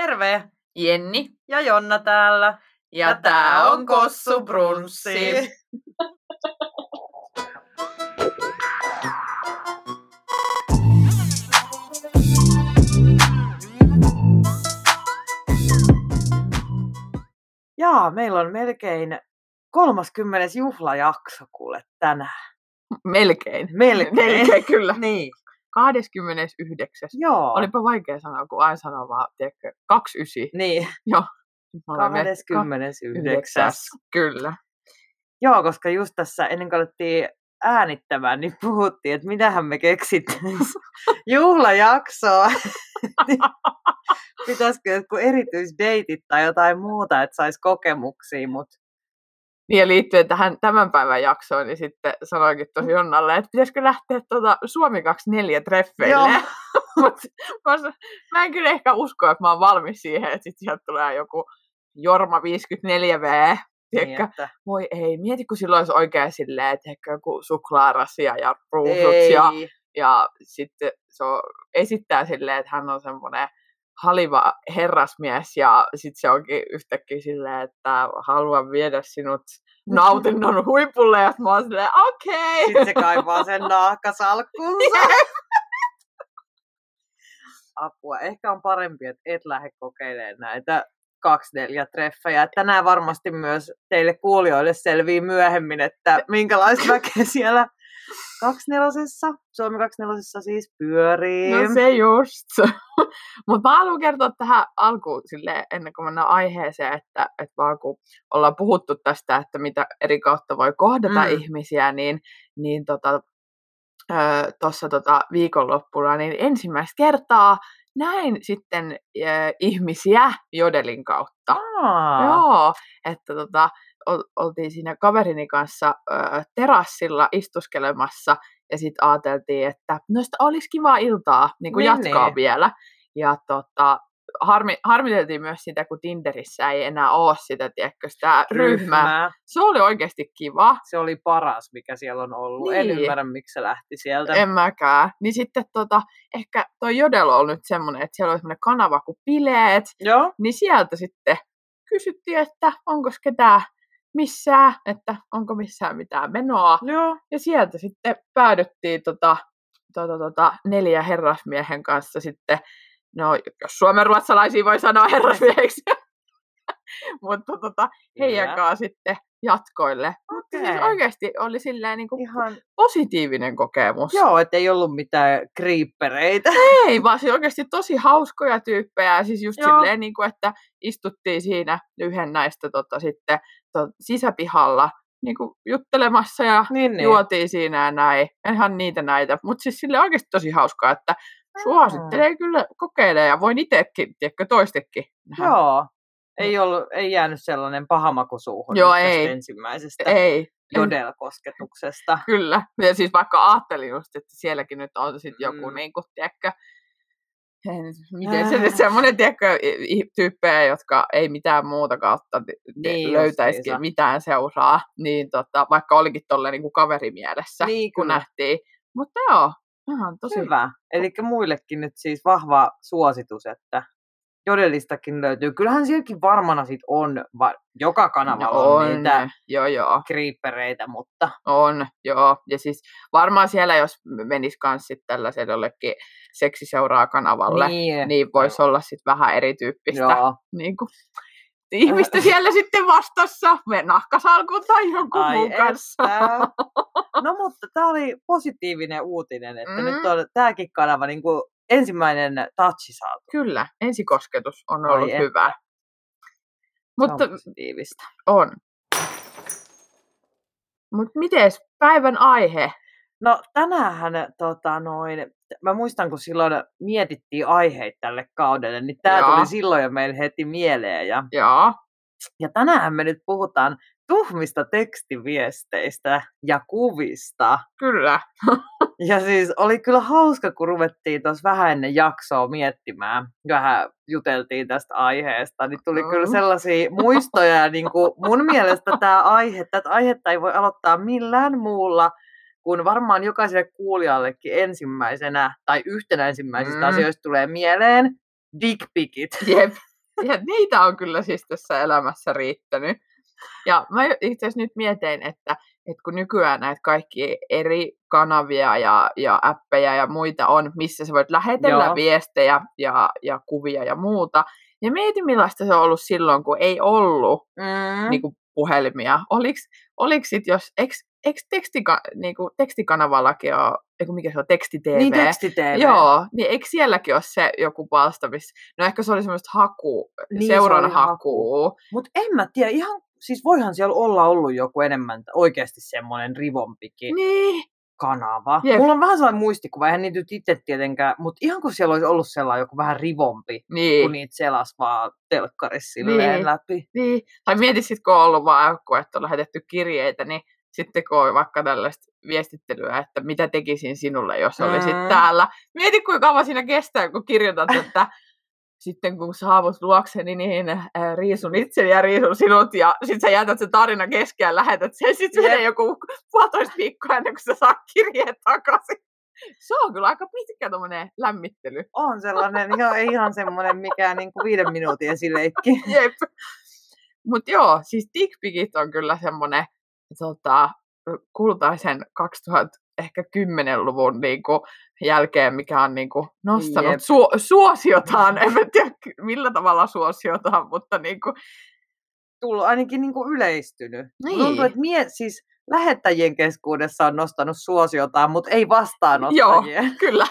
Terve! Jenni. Ja Jonna täällä. Ja, tää on Kossu Brunssi. Jaa, meillä on melkein 30. juhlajakso kuule tänään. Melkein. Melkein. Melkein, kyllä. Niin. 29. Joo. Olipa vaikea sanoa, kun aina sanoo vaan, tiedätkö, 29. Niin, Joo. Nyt me olemme 29. Kyllä. Joo, koska just tässä ennen kuin alettiin äänittämään, niin puhuttiin, että mitähän me keksittäisiin juhlajaksoa. Pitäisikö jotkut erityisdeitit tai jotain muuta, että saisi kokemuksia, mutta ja liittyen tähän tämän päivän jaksoon, niin sitten sanoinkin tosi Jonnalle, että pitäisikö lähteä tuota Suomi 24 treffeille. Mut mä, mä en kyllä ehkä usko, että mä oon valmis siihen, että sitten sieltä tulee joku Jorma 54V. niin, Tiedätkö? että Voi ei, mieti kun silloin olisi oikein silleen, että ehkä joku suklaarasia ja ruusut ei, ja, ja sitten se on, esittää silleen, että hän on semmoinen haliva herrasmies ja sitten se onkin yhtäkkiä silleen, että haluan viedä sinut nautinnon huipulle ja mä oon silleen, okei. sitten se kaivaa sen naakkasalkkuunsa. Apua. Ehkä on parempi, että et lähde kokeilemaan näitä kaksi neljä treffejä. Että Tänään varmasti myös teille kuulijoille selvii myöhemmin, että minkälaista väkeä siellä kaksineljosessa, Suomi kaksineljosessa siis pyörii. No se just. Mutta mä haluan kertoa tähän alkuun sille ennen kuin mennään aiheeseen, että, että vaan kun ollaan puhuttu tästä, että mitä eri kautta voi kohdata Mm. ihmisiä, niin, niin tota, tuossa tota viikonloppuna niin ensimmäistä kertaa näin sitten ö, ihmisiä jodelin kautta. Aa, Joo, että tota, oltiin siinä kaverini kanssa ö, terassilla istuskelemassa ja sitten ajateltiin, että no sitä olisi kiva iltaa niin kuin Niin, jatkaa niin. vielä. Ja tota, harmi, harmiteltiin myös sitä, kun Tinderissä ei enää ole sitä, tiedätkö, sitä ryhmää. ryhmää. Se oli oikeasti kiva. Se oli paras, mikä siellä on ollut. En Niin. ymmärrä, miksi se lähti sieltä. En mäkään. Niin sitten tota, ehkä toi Jodel on nyt semmoinen, että siellä on semmoinen kanava kuin Bileet, Joo. niin sieltä sitten kysyttiin, että onko ketään missään, että onko missään mitään menoa. Joo. Ja sieltä sitten päädyttiin tota, tota, tota, neljä herrasmiehen kanssa sitten, no jos suomenruotsalaisia voi sanoa herrasmieheksi, mutta tota, heidän Kyllä. kanssa sitten jatkoille. Mutta siis Okei. oikeasti oli silleen niin kuin Ihan, positiivinen kokemus. joo, ettei ollut mitään kriippereitä. Ei, vaan siis oikeasti tosi hauskoja tyyppejä. Siis just Joo. silleen, niin kuin, että istuttiin siinä yhden näistä tota, sitten sisäpihalla niin kuin juttelemassa ja Niin, niin. juotiin siinä ja näin. Ihan niitä näitä. Mutta siis sille oikeasti tosi hauskaa, että suosittelee kyllä kokeilemaan ja voin itsekin, tiedätkö, toistekin. nähdä. Joo. Ei, ollut, ei jäänyt sellainen paha maku suuhun Joo, ei. ensimmäisestä Ei, jodelkosketuksesta. kyllä. Ja siis vaikka ajattelin just, että sielläkin nyt on sit joku, Mm. niin kuin, tiedätkö, miten se nyt semmoinen, tiedätkö, tyyppejä, jotka ei mitään muuta kautta Niin löytäisikin justiinsa. mitään seuraa, niin tota, vaikka olikin tolleen niin kuin kaverimielessä, Niin, kun kyllä. nähtiin. Mutta joo, ihan tosi Hyvä. Eli muillekin nyt siis vahva suositus, että jodelistakin löytyy. Kyllähän sielläkin varmana sit on, va- joka kanavalla No on, niitä Joo, joo, kriippereitä, mutta on, joo. Ja siis varmaan siellä, jos menisi kans sit tällaiselle jollekin seksiseuraa kanavalle, niin, niin, voisi olla sitten vähän erityyppistä joo. niin kuin, ihmistä siellä sitten vastassa, me nahkasalkun tai jonkun Ai muun kanssa. että. No mutta tämä oli positiivinen uutinen, että. Mm. nyt on tämäkin kanava niin kuin ensimmäinen touchi saatu. Kyllä, ensikosketus on Ai ollut että. hyvä. Mutta... On positiivista. on. Mutta miten päivän aihe? No tänäänhän, tota, noin, mä muistan kun silloin mietittiin aiheita tälle kaudelle, niin tämä tuli silloin jo meille heti mieleen. Ja, Joo, ja tänään me nyt puhutaan tuhmista tekstiviesteistä ja kuvista. kyllä. Ja siis oli kyllä hauska, kun ruvettiin tuossa vähän ennen jaksoa miettimään, vähän juteltiin tästä aiheesta, niin tuli kyllä sellaisia muistoja, ja niin kuin mun mielestä tämä aihe, tätä aihetta ei voi aloittaa millään muulla, kun varmaan jokaiselle kuulijallekin ensimmäisenä tai yhtenä ensimmäisistä Mm. asioista tulee mieleen dickpikit. Jep, Ja niitä on kyllä siis tässä elämässä riittänyt. Ja mä itse asiassa nyt mietin, että, että kun nykyään näitä kaikki eri kanavia ja, ja appeja ja muita on, missä sä voit lähetellä Joo. viestejä ja, ja kuvia ja muuta, ja mietin millaista se on ollut silloin, kun ei ollut Mm. niin kuin puhelimia. Oliks, oliks sit jos, eks, eks tekstika, niin kuin teksikanavallakin ole, eiku mikä se on, teksti-tv? Niin teksti-tv. Joo, niin eikö sielläkin ole se joku palsta, missä, no ehkä se oli semmoista haku, Niin, niin, se seuran oli hakua. Mutta en mä tiedä, ihan, siis voihan siellä olla ollut joku enemmän oikeasti semmoinen rivompikin Niin, kanava. Jep. Mulla on vähän sellainen muistikuva, eihän niitä nyt itse tietenkään, mutta ihan kun siellä olisi ollut sellainen joku vähän rivompi, kun niin, niitä selas vaan telkkarissa silleen Niin. läpi. niin. Tai mieti sit, kun on ollut vaan joku, että on lähetetty kirjeitä, niin sitten kun on vaikka tällaista viestittelyä, että mitä tekisin sinulle, jos olisit Mm. täällä. Mieti, kuinka kauan siinä kestää, kun kirjoitat, että sitten kun saavut luokseni, niin äh, riisun itseni ja riisun sinut, ja sitten sä jätät sen tarina kesken ja lähetät sen. Sitten menee joku puolitoista viikkoa ennen kuin sä saa kirjeen takaisin. Se on kyllä aika pitkä tommonen lämmittely. On sellainen, ihan, ei ihan semmoinen mikään niin kuin viiden minuutin esileikki. Jep. Mutta joo, siis dickpikit on kyllä semmoinen tota, kultaisen 2000 ehkä 10-luvun niinku, jälkeen, mikä on niinku, nostanut Jep. suo- suosiotaan. En mä tiedä millä tavalla suosiotaan, mutta niinku, Tullut ainakin niin kuin yleistynyt. Niin. Tuntuu, että mie, siis lähettäjien keskuudessa on nostanut suosiotaan, mutta ei vastaanottajien. kyllä.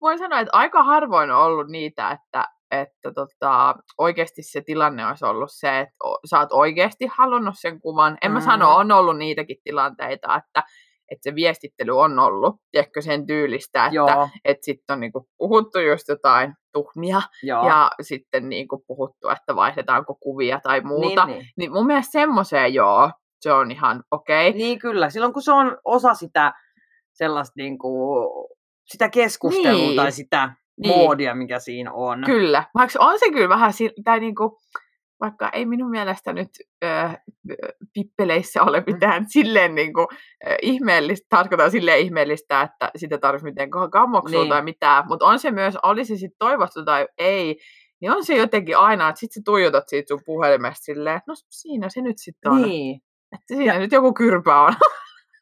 Voin sanoa, että aika harvoin on ollut niitä, että, että tota, oikeasti se tilanne olisi ollut se, että sä oot oikeasti halunnut sen kuvan. En mä Mm. sano, on ollut niitäkin tilanteita, että, että se viestittely on ollut, tiedätkö, sen tyylistä, että Joo, että sitten on niinku puhuttu just jotain tuhmia joo. ja sitten niinku puhuttu, että vaihdetaanko kuvia tai muuta. Niin, Niin, niin. niin mun mielestä semmoiseen joo, se on ihan okei. Okay. niin kyllä, silloin kun se on osa sitä sellaista niin kuin, sitä keskustelua Niin. tai sitä Niin. moodia, mikä siinä on. Kyllä, vaikka on se kyllä vähän, tai niinku, vaikka ei minun mielestä nyt ö, pippeleissä ole mitään silleen niinku, ö, ihmeellistä, tarkoitan silleen ihmeellistä, että sitä tarvitsisi mitenkään kammoksua Niin. niin. tai mitään, mutta on se myös, oli se sitten toivottu tai ei, niin on se jotenkin aina, että sit sä tuijotat siitä sun puhelimesta silleen, että no siinä se nyt sitten on, Niin. että siinä nyt joku kyrpä on.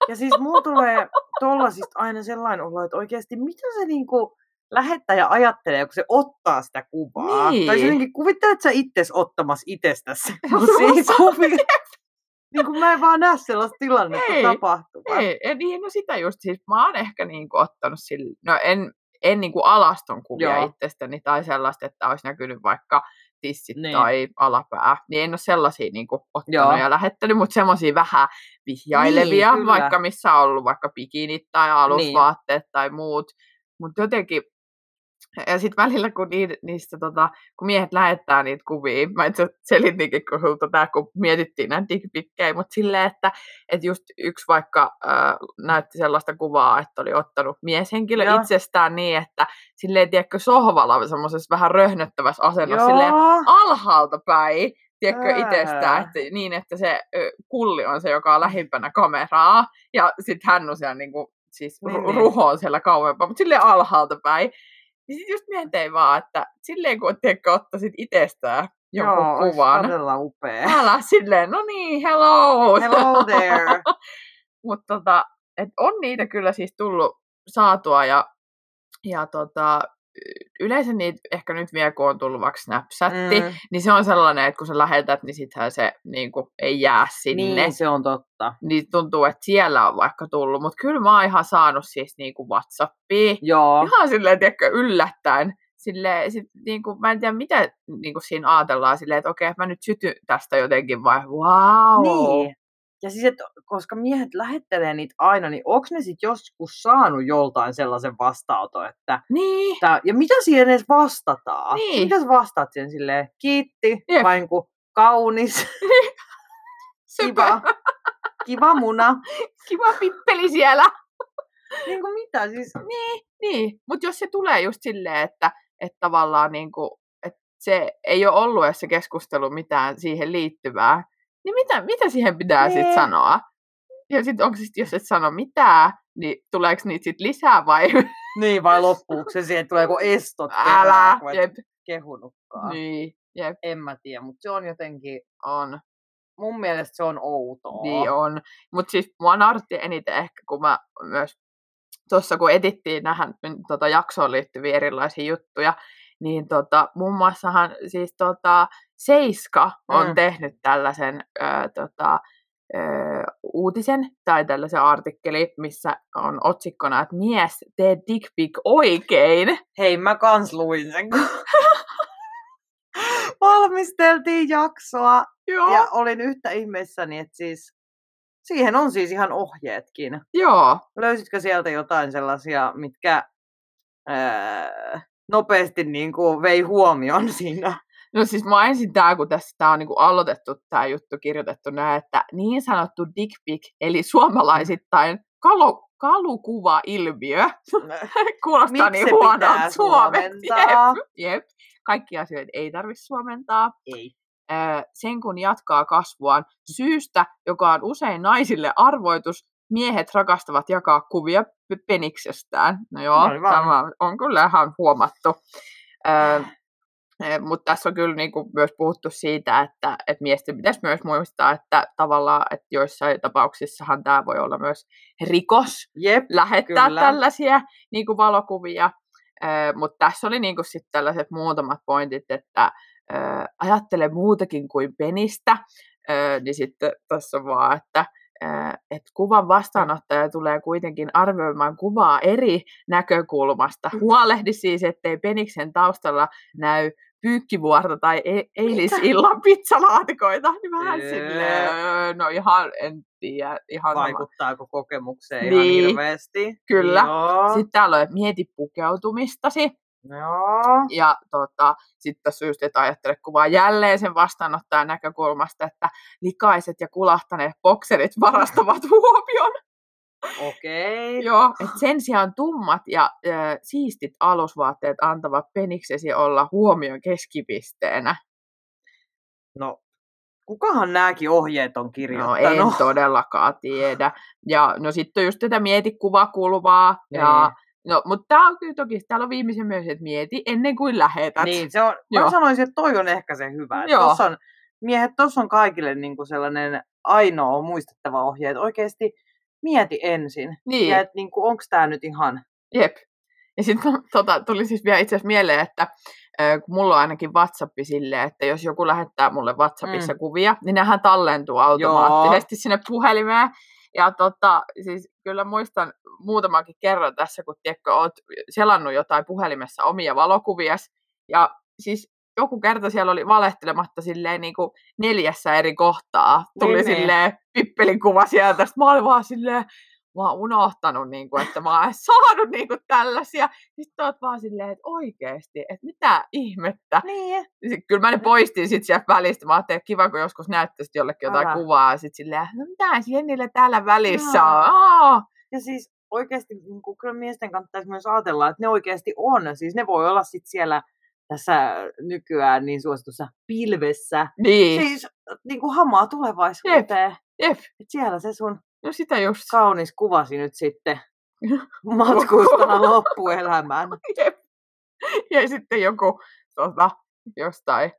Ja siis mulla tulee tollasista aina sellainen olo, että oikeasti mitä se niinku lähettäjä ajattelee, kun se ottaa sitä kuvaa. Niin. Tai se jotenkin kuvittelet sä itses ottamassa itsestäsi kuvia. niin kuin mä en vaan näe sellaista tilannetta Ei, tapahtuvan. Ei, ei, niin, no sitä just siis, mä oon ehkä niinku ottanut sille, no en, en niinku alaston kuvia Joo. itsestäni tai sellaista, että olisi näkynyt vaikka tissit Niin. niin. tai alapää, niin en ole sellaisia niinku ottanut Joo. ja lähettänyt, mutta semmoisia vähän vihjailevia, Niin, kyllä. vaikka missä on ollut vaikka bikinit tai alusvaatteet niin. tai muut, mutta jotenkin ja sitten välillä, kun, ni, niistä, tota, kun miehet lähettää niitä kuvia, mä itse selitinkin kun tää, kun mietittiin näitä dickpikkejä, mutta silleen, että, että just yksi vaikka äh, näytti sellaista kuvaa, että oli ottanut mieshenkilö Joo. Joo. itsestään niin, että silleen, tiedätkö, sohvalla semmoisessa vähän röhnöttävässä asennossa, silleen alhaalta päin, tiedätkö, Ää. itsestään, että, niin, että se kulli on se, joka on lähimpänä kameraa, ja sitten hän on siellä niinku, siis Niin, niin, niin. ruho on siellä kauempaa, mutta silleen alhaalta päin. Niin sitten just mietin vaan, että silleen kun tiedätkö, ottaisit itsestään jonkun Joo, kuvan, todella upea. älä silleen, no niin, hello! Hello there. Mutta tota, et on niitä kyllä siis tullut saatua ja, ja tota, yleensä niitä ehkä nyt vielä kun on tullut vaikka Snapchatti, mm. Niin se on sellainen, että kun sä lähetät, niin sittenhän se niin kuin, ei jää sinne. niin, se on totta. Niin tuntuu, että siellä on vaikka tullut, mutta kyllä mä oon ihan saanut siis niin kuin Whatsappia. Joo. Ihan silleen, tiedätkö, yllättäen. Silleen, sit, niin kuin, mä en tiedä, mitä niin kuin siinä ajatellaan silleen, että okei, mä nyt sytyn tästä jotenkin vai wow. Niin. Ja siis, että koska miehet lähettelee niitä aina, niin onko ne sitten joskus saanut joltain sellaisen vastaanoton, että Niin. tää, ja mitä siihen edes vastataan? Niin. Mitä sä vastaat siihen silleen, kiitti, Jep. vai niin kuin, kaunis, kiva, kiva muna. Kiva pippeli siellä. Niin kuin mitä siis? Niin, niin. mutta jos se tulee just silleen, että, että tavallaan niin kuin, että se ei ole ollut edes se keskustelu mitään siihen liittyvää, niin mitä, mitä siihen pitää Niin. sitten sanoa? Ja sitten onko sit, jos et sano mitään, niin tuleeko niitä sitten lisää vai? Niin, vai loppuuko se siihen, tulee joku estot Älä, kerran, jep. kehunutkaan. Niin. Jep. En mä tiedä, mutta se on jotenkin, On. mun mielestä se on outoa. Niin on. Mutta siis mua nauratti eniten ehkä, kun mä myös tuossa kun etittiin nähän tota, jaksoon liittyviä erilaisia juttuja, niin tota, muun muassahan siis tota, Seiska on Mm. tehnyt tällaisen ö, tota, ö, uutisen tai tällaisen artikkeli, missä on otsikkona, että mies tee dick pic oikein. Hei, mä kans luin sen, kun valmisteltiin jaksoa Joo. ja olin yhtä ihmeessäni, että siis siihen on siis ihan ohjeetkin. Joo. Löysitkö sieltä jotain sellaisia, mitkä ää, nopeasti niin kuin vei huomioon siinä? No siis mä ensin tää, kun tässä tää on niinku aloitettu tää juttu, kirjoitettu näin, että niin sanottu dick pic, eli suomalaisittain kalu, kalukuva-ilmiö, kuulostaa Miksi niin huonolta suomeksi. suomentaa? Jep, jep. Kaikki asioita ei tarvitse suomentaa. Ei. Öö, sen kun jatkaa kasvuaan syystä, joka on usein naisille arvoitus, miehet rakastavat jakaa kuvia pe- peniksestään. No joo, Aivan. tämä on kyllä ihan huomattu. Öö, mutta tässä on kyllä niin kuin myös puhuttu siitä, että, että miesten pitäisi myös muistaa, että tavallaan, että joissain tapauksissahan tämä voi olla myös rikos Jep, lähettää Kyllä. tällaisia niin kuin valokuvia. Mutta tässä oli niin kuin sit tällaiset muutamat pointit, että ö, ajattele muutakin kuin penistä, niin sitten tässä vaan, että et kuvan vastaanottaja tulee kuitenkin arvioimaan kuvaa eri näkökulmasta. Huolehdi siis, ettei peniksen taustalla näy pyykkivuorta tai e- eilisillan pizzalaatikoita. Niin vähän Öö. silleen, öö, no ihan, en tiedä, ihan sama. vaikuttaako kokemukseen ihan Niin. hirveästi. Kyllä. Joo. Sitten täällä on, että mieti pukeutumistasi. Joo. Ja tota, sitten just, että ajattele kuvaa jälleen sen vastaanottajan näkökulmasta, että likaiset ja kulahtaneet bokserit varastavat huomion. Okei. Joo, et sen sijaan tummat ja ö, siistit alusvaatteet antavat peniksesi olla huomion keskipisteenä. No, kukahan nämäkin ohjeet on No kirjoittanut? en todellakaan tiedä. Ja no sitten just tätä mieti kuvakulmaa. Ja, Niin. no, mutta tää on kyllä toki, täällä on viimeisen myös, että mieti ennen kuin lähetät. Niin, se on, Joo. mä sanoisin, että toi on ehkä se hyvä. Joo. Tossa on, miehet, tuossa on kaikille niinku sellainen ainoa muistettava ohje, että oikeasti mieti ensin. Niin. Ja että niinku, onko tämä nyt ihan... Jep. Ja sitten tota, tuli siis vielä itse asiassa mieleen, että kun mulla on ainakin WhatsAppi silleen, että jos joku lähettää mulle WhatsAppissa mm. kuvia, niin nehän tallentuu automaattisesti Joo. sinne puhelimeen. Ja tota, siis kyllä muistan muutamakin kerran tässä, kun tiedätkö, oot selannut jotain puhelimessa omia valokuvia. Ja siis joku kerta siellä oli valehtelematta silleen niin kuin neljässä eri kohtaa. Tuli Niin, niin, niin. silleen pippelikuva sieltä. Sitten mä olin vaan silleen, mä oon unohtanut, niin kuin, että mä oon saanut niin kuin, tällaisia. Sitten oot vaan silleen, että oikeesti, että mitä ihmettä. Niin. Sit, kyllä mä ne poistin sit sieltä välistä. Mä ajattelin, että kiva, kun joskus näyttäisit jollekin jotain Älä. kuvaa. Ja sit silleen, no mitä Jennillä täällä välissä on? Aa, Ja siis oikeasti niin kuin, kyllä miesten kannattaisi myös ajatella, että ne oikeasti on. Siis ne voi olla sit siellä tässä nykyään niin suositussa pilvessä. niin, Siis niin kuin hamaa tulevaisuuteen. jep. Et siellä se sun No sitä just. kaunis kuvasi nyt sitten matkustaa loppuelämään. Jep. Ja sitten joku tota, jostain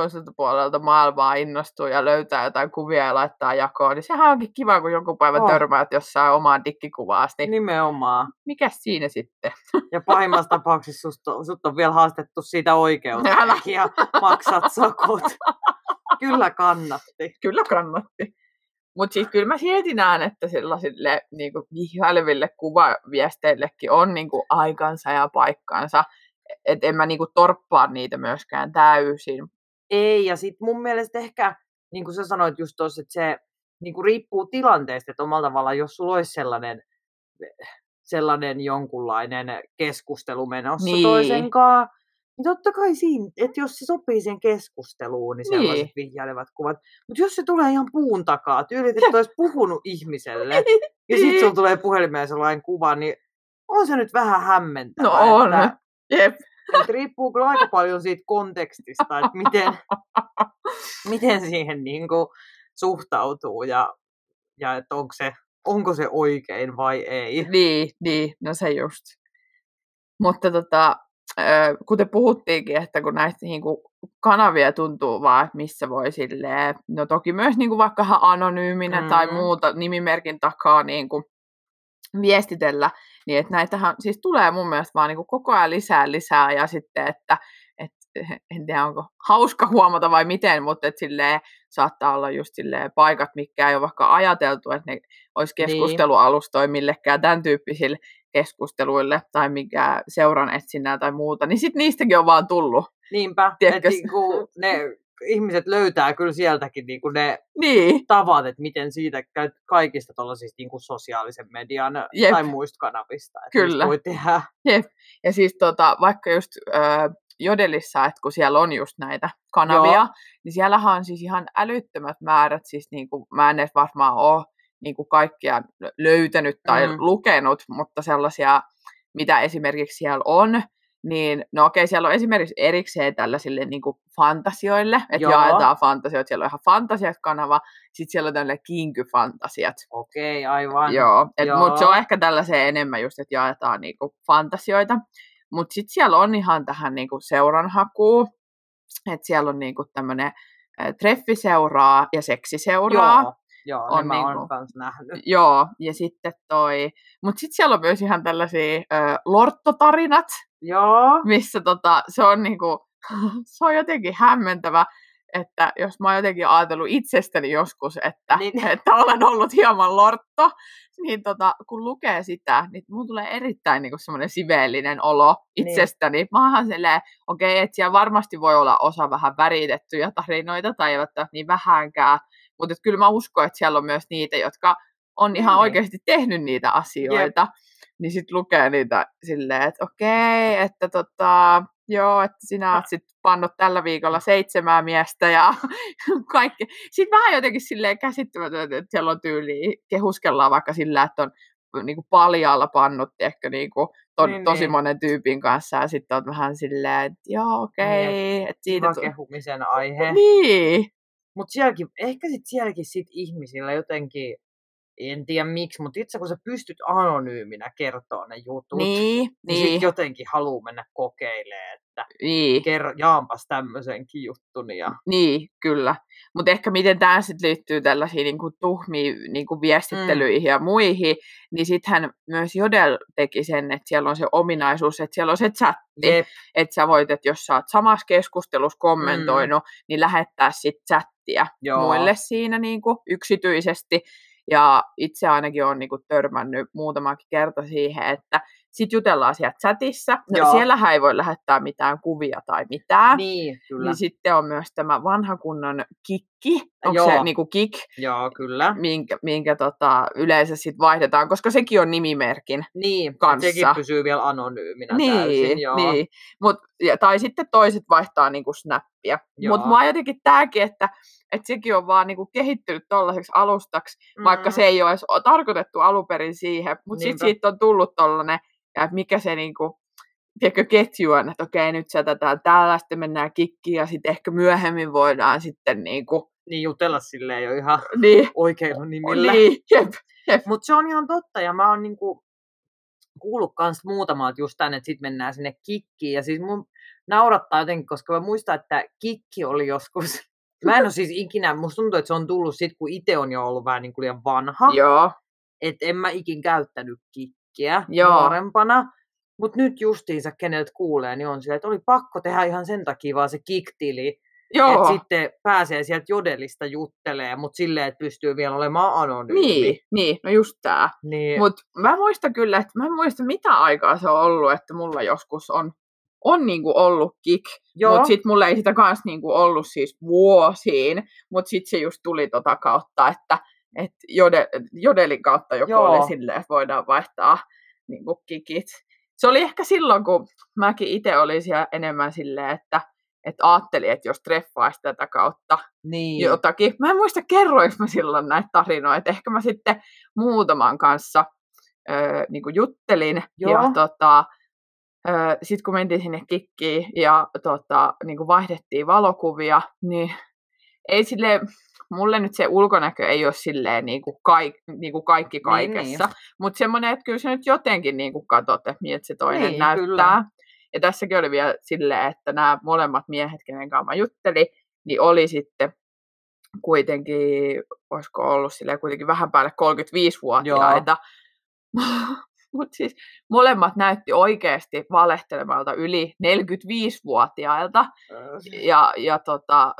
toiselta puolelta maailmaa innostuu ja löytää jotain kuvia ja laittaa jakoon, niin sehän onkin kiva, kun joku päivä On. törmäät jossain omaan dikkikuvaasi, niin Nimenomaan. mikäs siinä sitten? Ja pahimmassa tapauksessa sut on, sut on vielä haastettu siitä oikeuteen Älä. ja maksat sakot. Kyllä kannatti. Kyllä kannatti. Mutta siis kyllä mä silti näen, että sellaisille niin vihjaileville kuvaviesteillekin on niin kuin aikansa ja paikkansa. Että en mä niin kuin torppaa niitä myöskään täysin. Ei, ja sitten mun mielestä ehkä, niin kuin sä sanoit just tuossa, että se niin kuin riippuu tilanteesta, että omalla tavallaan, jos sulla olisi sellainen, sellainen jonkunlainen keskustelu menossa Niin. niin. toisen kanssa, niin totta kai siinä, että jos se sopii siihen keskusteluun, niin sellaiset Niin. niin. vihjailevat kuvat. Mutta jos se tulee ihan puun takaa, tyylit, että olisi puhunut ihmiselle, ja sitten sulla tulee puhelimeen sellainen kuva, niin on se nyt vähän hämmentävää. No on. Että, Jep. Että riippuu kyllä aika paljon siitä kontekstista, että miten, miten siihen niin kuin suhtautuu ja, ja että onko se, onko se oikein vai ei. Niin, niin, no se just. Mutta tota, kuten puhuttiinkin, että kun näistä niin kuin, kanavia tuntuu vaan, että missä voi silleen, no toki myös niin kuin, vaikka ihan anonyyminä mm. tai muuta nimimerkin takaa niin kuin, viestitellä, niin että näitähän siis tulee mun mielestä vaan niin kuin, koko ajan lisää lisää ja sitten, että et, en tiedä onko hauska huomata vai miten, mutta että silleen, saattaa olla just silleen paikat, mikä ei ole vaikka ajateltu, että ne olisi niin. keskustelualustoja millekään tämän tyyppisille keskusteluille tai mikä seuran etsinnää tai muuta, niin sitten niistäkin on vaan tullut. Niinpä, että niinku ne ihmiset löytää kyllä sieltäkin niinku ne niin. tavat, että miten siitä kaikista tuollaisista niinku sosiaalisen median Jep. tai muista kanavista, että kyllä. voi tehdä. Jep. Ja siis tota, vaikka just äh, Jodelissa, että kun siellä on just näitä kanavia, Joo. niin siellähän on siis ihan älyttömät määrät, siis niin kuin, mä en edes varmaan ole niin kuin kaikkia löytänyt tai mm. lukenut, mutta sellaisia, mitä esimerkiksi siellä on, niin no okei, siellä on esimerkiksi erikseen tällaisille niin kuin fantasioille, että Joo. jaetaan fantasioita, siellä on ihan fantasiat-kanava, sitten siellä on tällainen kinky-fantasiat. Okei, aivan. Joo, mutta se on ehkä tällaiseen enemmän just, että jaetaan niin kuin fantasioita. Mutta sitten siellä on ihan tähän niin kuin seuranhakuun, että siellä on niin kuin tämmöinen treffiseuraa ja seksiseuraa. Joo. Joo, on niin kans nähnyt. Joo, ja sitten toi, mutta sitten siellä on myös ihan tällaisia ö, lorttotarinat, Joo. missä tota, se on niinku, se on jotenkin hämmentävä, että jos mä oon jotenkin ajatellut itsestäni joskus, että, niin. että olen ollut hieman lortto, niin tota, kun lukee sitä, niin mun tulee erittäin niin semmoinen siveellinen olo niin. itsestäni. Niin. Mä oonhan silleen, okei, okay, että siellä varmasti voi olla osa vähän väritettyjä tarinoita tai eivät niin vähänkään, mutta kyllä mä uskon, että siellä on myös niitä, jotka on ihan niin. oikeasti tehnyt niitä asioita. Jep. Niin sitten lukee niitä silleen, että okei, okay, että tota, joo, että sinä olet sitten pannut tällä viikolla seitsemää miestä ja kaikki. Sitten vähän jotenkin silleen käsittämätöntä, että siellä on tyyli, kehuskellaan vaikka sillä, että on niin kuin paljaalla pannut, ehkä niin kuin, to, niin, tosi niin. monen tyypin kanssa, ja sitten on vähän silleen, että joo, okei. Okay, niin, että siitä tu- kehumisen aihe. Niin. Mutta sielläkin, ehkä sitten sielläkin sit ihmisillä jotenkin, en tiedä miksi, mutta itse kun sä pystyt anonyyminä kertoa ne jutut, niin, niin, niin. jotenkin haluaa mennä kokeilemaan, että niin. kerro, jaampas tämmöisenkin juttun. Ja... Niin, kyllä. Mutta ehkä miten tämä sitten liittyy tällaisiin niinku tuhmiin niinku viestittelyihin mm. ja muihin, niin sittenhän myös Jodel teki sen, että siellä on se ominaisuus, että siellä on se chatti, että sä voit, että jos sä oot samassa keskustelussa kommentoinut, mm. niin lähettää sitten chattia Joo. muille siinä niinku yksityisesti. Ja itse ainakin olen niinku törmännyt muutamakin kerta siihen, että sitten jutellaan siellä chatissa. No, siellähän ei voi lähettää mitään kuvia tai mitään. Niin, kyllä. Niin sitten on myös tämä vanha kunnon kikki. Onko Joo. se niinku kik? Joo, kyllä. Minkä, minkä tota, yleensä sitten vaihdetaan, koska sekin on nimimerkin niin, kanssa. sekin pysyy vielä anonyyminä niin, täysin. Joo. Niin, Mut, ja, tai sitten toiset vaihtaa niinku snappia. Mutta mua jotenkin tämäkin, että että sekin on vaan niinku kehittynyt tollaiseksi alustaksi, mm. vaikka se ei ole edes tarkoitettu aluperin siihen, mutta sitten siitä on tullut tollainen ja että mikä se niinku, tiedätkö, ketju on, että okei, nyt tätä täällä, sitten mennään kikkiin ja sitten ehkä myöhemmin voidaan sitten niinku... Niin jutella silleen jo ihan niin. oikeilla nimillä. Niin, jep, jep. Mutta se on ihan totta ja mä oon niinku kuullut kans muutamalta just tänne, että sitten mennään sinne kikkiin. Ja siis mun naurattaa jotenkin, koska mä muistan, että kikki oli joskus Mä en ole siis ikinä, musta tuntuu, että se on tullut sit, kun itse on jo ollut vähän niin kuin liian vanha. Joo. Että en mä ikin käyttänyt kikkiä Joo. nuorempana. Mutta nyt justiinsa, keneltä kuulee, niin on sillä, että oli pakko tehdä ihan sen takia vaan se kiktili. Että sitten pääsee sieltä jodelista juttelee, mutta silleen, että pystyy vielä olemaan anonyymi. Niin, niin no just tää. Niin. Mutta mä muistan kyllä, että mä en muista mitä aikaa se on ollut, että mulla joskus on on niinku ollut kik, mutta sitten mulla ei sitä kanssa niinku ollut siis vuosiin, mutta sitten se just tuli tota kautta, että et jode, jodelin kautta joku Joo. oli silleen, että voidaan vaihtaa niinku kikit. Se oli ehkä silloin, kun mäkin itse olin siellä enemmän silleen, että että ajattelin, että jos treffaisi tätä kautta niin. jotakin. Mä en muista, kerroinko mä silloin näitä tarinoita. Ehkä mä sitten muutaman kanssa öö, niin juttelin. Joo. Ja tota, sitten kun mentiin sinne kikkiin ja tota, niin kuin vaihdettiin valokuvia, niin ei sille, mulle nyt se ulkonäkö ei ole silleen niin kuin kaik, niin kuin kaikki kaikessa, niin, niin. mutta semmoinen, että kyllä se nyt jotenkin niin kuin katsot, että miltä se toinen niin, näyttää. Kyllä. Ja tässäkin oli vielä silleen, että nämä molemmat miehet, kenen kanssa mä juttelin, niin oli sitten kuitenkin, olisiko ollut silleen kuitenkin vähän päälle 35-vuotiaita. Mutta siis molemmat näytti oikeasti valehtelemalta yli 45-vuotiailta. Ja, ja tota,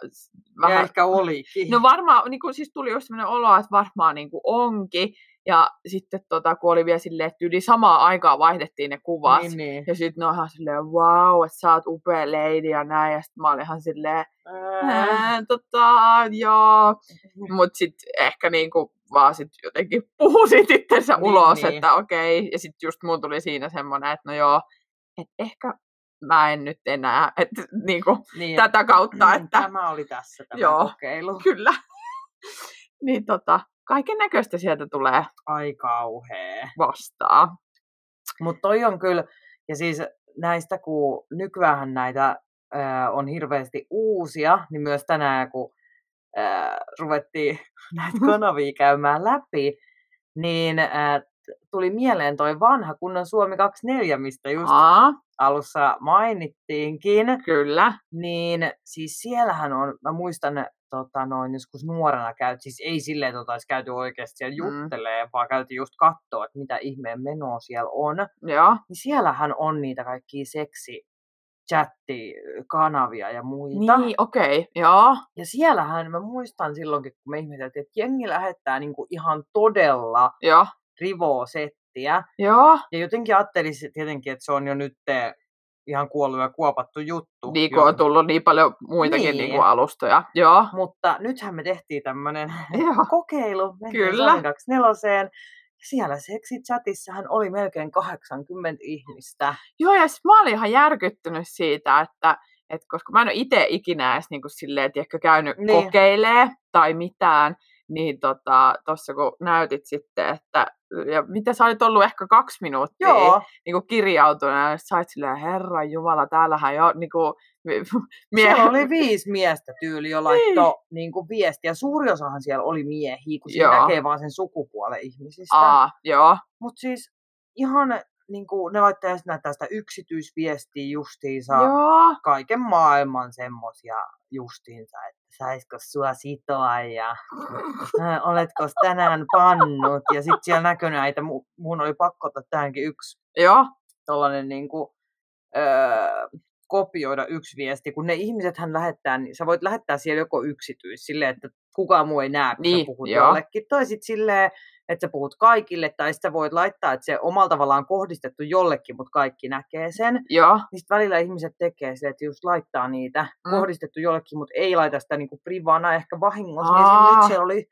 vähän... Ja ehkä olikin. No varmaan, niin kun, siis tuli just sellainen olo, että varmaan niin onkin. Ja sitten tota, kun oli vielä silleen, että yli samaa aikaa vaihdettiin ne kuvat. Niin, niin. Ja sitten ne on ihan silleen, wow, että sä oot upea lady ja näin. Ja sitten mä olin ihan silleen, tota, joo. Mutta sitten ehkä niinku vaan sit jotenkin puhusit itsensä niin, ulos, niin. että okei. Okay. Ja sitten just mun tuli siinä semmoinen, että no joo, että ehkä mä en nyt enää, että niinku, niin, tätä kautta, että... Tämä oli tässä tämä joo, kokeilu. Kyllä. niin tota, kaiken näköistä sieltä tulee Ai kauhea. vastaan. Mutta toi on kyllä, ja siis näistä kun nykyään näitä äh, on hirveästi uusia, niin myös tänään kun äh, ruvettiin näitä kanavia käymään läpi, niin äh, tuli mieleen toi vanha kunnon Suomi 24, mistä just Aa. alussa mainittiinkin. Kyllä. Niin siis siellähän on, mä muistan tota, noin, joskus nuorena käyt, siis ei silleen, että oltaisiin käyty oikeasti siellä mm. juttelee, mm. vaan käytiin just katsoa, että mitä ihmeen menoa siellä on. Ja. Niin siellähän on niitä kaikkia seksi chattikanavia ja muita. Niin, okei, okay, joo. Ja siellähän mä muistan silloinkin, kun me ihmeteltiin, että jengi lähettää niinku ihan todella ja. rivoa settiä. Joo. Ja jotenkin ajattelin tietenkin, että se on jo nyt ihan kuollut ja kuopattu juttu. Niin kuin on tullut niin paljon muitakin niin. Niin kuin alustoja. Joo. Mutta nythän me tehtiin tämmöinen kokeilu. Kyllä. 24 siellä seksichatissahan oli melkein 80 ihmistä. Joo, ja mä olin ihan järkyttynyt siitä, että, että koska mä en ole itse ikinä edes niin kuin silleen, tiedätkö, käynyt niin. kokeilee tai mitään, niin tuossa tota, kun näytit sitten, että ja mitä sä olit ollut ehkä kaksi minuuttia Joo. Niin kuin kirjautuneena, ja sait silleen, herra Jumala, täällähän jo niin kuin, mie- Siellä oli viisi miestä tyyli, jo laittoi niin. niin kuin viestiä. Suuri osahan siellä oli miehiä, kun siinä näkee vaan sen sukupuolen ihmisistä. Aa, joo. Mutta siis ihan niin kuin, ne laittaa näitä tästä yksityisviestiä justiinsa, Joo. kaiken maailman semmosia justiinsa, että saisko sua sitoa ja oletko tänään pannut. Ja sitten siellä näkö näitä, mun oli pakko ottaa tähänkin yksi Joo. tollanen niin kuin, öö, kopioida yksi viesti, kun ne ihmiset hän lähettää, niin sä voit lähettää siellä joko yksityis, silleen, että kukaan muu ei näe, kun niin, sä puhut joo. jollekin, tai sitten silleen, että sä puhut kaikille, tai sitten voit laittaa, että se omalla tavallaan kohdistettu jollekin, mutta kaikki näkee sen. Joo. Niin sitten välillä ihmiset tekee se, että just laittaa niitä mm. kohdistettu jollekin, mutta ei laita sitä niinku privana ehkä vahingossa. Niin nyt siellä oli